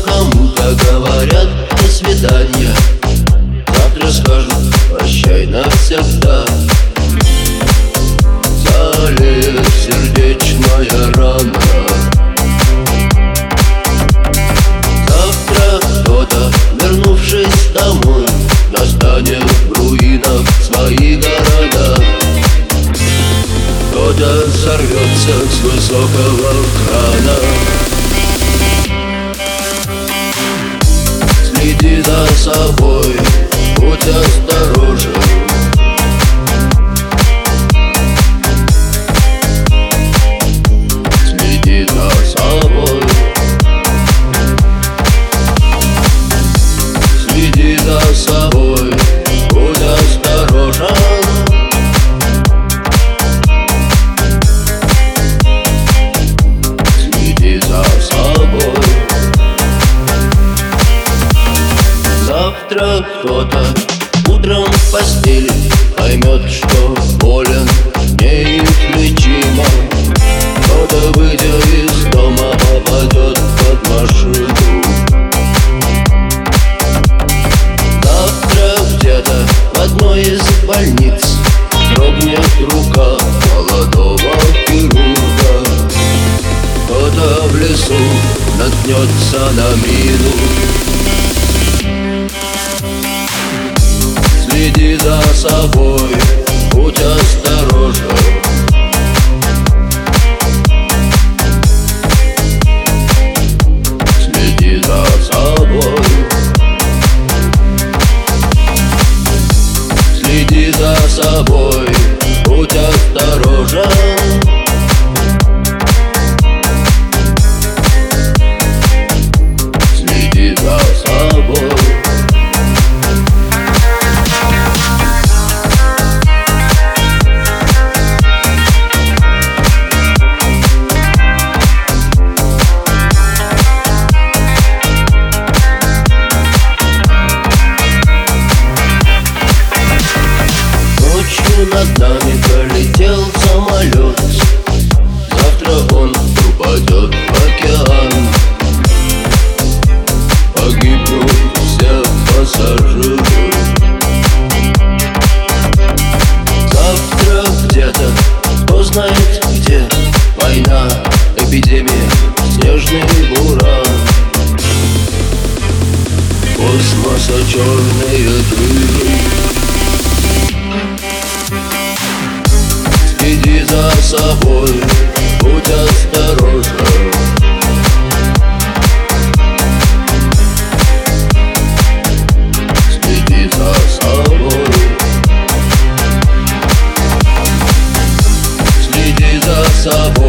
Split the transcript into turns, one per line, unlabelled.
Кому-то говорят до свидания. Завтра скажут прощай навсегда. Залит сердечная рана. Завтра кто-то, вернувшись домой Достанет в руинах свои города. Кто-то сорвется с высокого крана Следи за собой, будь осторожен Кто-то. Утром в постели Поймет, что болен неизлечимо. Кто-то, выйдя из дома, попадет под машину Завтра где-то в одной из больниц Дрогнет рука молодого хирурга. Кто-то в лесу наткнется на мину Следи за собой, будь осторожен он упадет в океан. Погибнут все пассажиры. Завтра где-то, кто знает где. Война, эпидемия, снежный буран. Космоса черные дыры Следи за собой, будь осторожен Следи за собой. Следи за собой